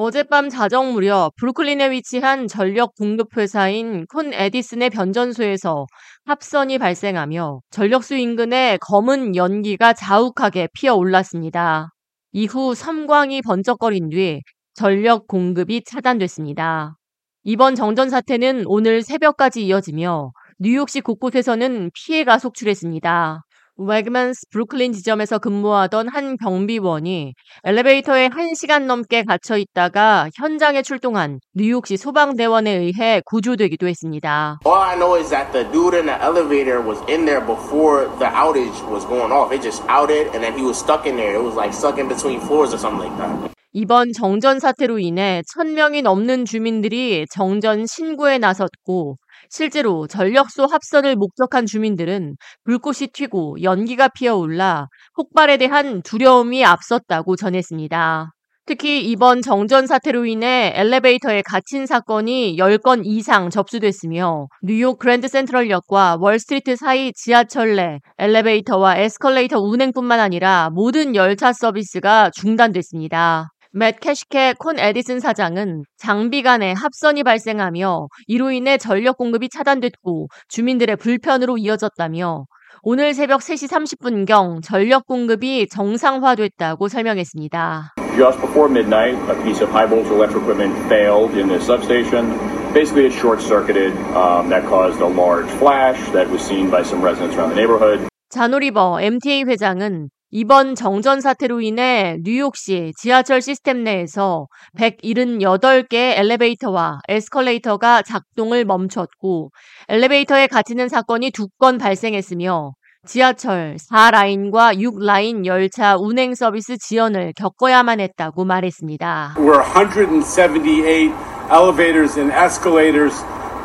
어젯밤 자정 무렵 브루클린에 위치한 전력 공급 회사인 콘 에디슨의 변전소에서 합선이 발생하며 전력수 인근에 검은 연기가 자욱하게 피어올랐습니다. 이후 섬광이 번쩍거린 뒤 전력 공급이 차단됐습니다. 이번 정전 사태는 오늘 새벽까지 이어지며 뉴욕시 곳곳에서는 피해가 속출했습니다. 웨그먼스 브루클린 지점에서 근무하던 한 경비원이 엘리베이터에 1시간 넘게 갇혀 있다가 현장에 출동한 뉴욕시 소방대원에 의해 구조되기도 했습니다. All I know is that the dude in the elevator was in there before the outage was going off. It just outed and then he was stuck in there. It was like stuck in between floors or something like that. 이번 정전 사태로 인해 1000명이 넘는 주민들이 정전 신고에 나섰고 실제로 전력소 합선을 목격한 주민들은 불꽃이 튀고 연기가 피어올라 폭발에 대한 두려움이 앞섰다고 전했습니다. 특히 이번 정전 사태로 인해 엘리베이터에 갇힌 사건이 10건 이상 접수됐으며 뉴욕 그랜드 센트럴역과 월스트리트 사이 지하철 내 엘리베이터와 에스컬레이터 운행뿐만 아니라 모든 열차 서비스가 중단됐습니다. 맷 캐시케 콘 에디슨 사장은 장비 간에 합선이 발생하며 이로 인해 전력 공급이 차단됐고 주민들의 불편으로 이어졌다며 오늘 새벽 3시 30분경 전력 공급이 정상화됐다고 설명했습니다. Just before midnight, a piece of high voltage electric equipment failed in this substation. Basically, it short circuited um, that caused a large flash that was seen by some residents around the neighborhood. 자노리버 MTA 회장은 이번 정전 사태로 인해 뉴욕시 지하철 시스템 내에서 178개 엘리베이터와 에스컬레이터가 작동을 멈췄고 엘리베이터에 갇히는 사건이 두 건 발생했으며 지하철 4라인과 6라인 열차 운행 서비스 지연을 겪어야만 했다고 말했습니다. Were 178 elevators and escalators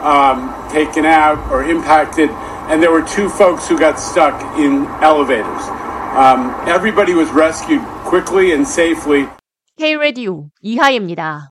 um, taken out or impacted, and there were two folks who got stuck in elevators. Um, everybody was rescued quickly and safely. K-Radio 이하입니다.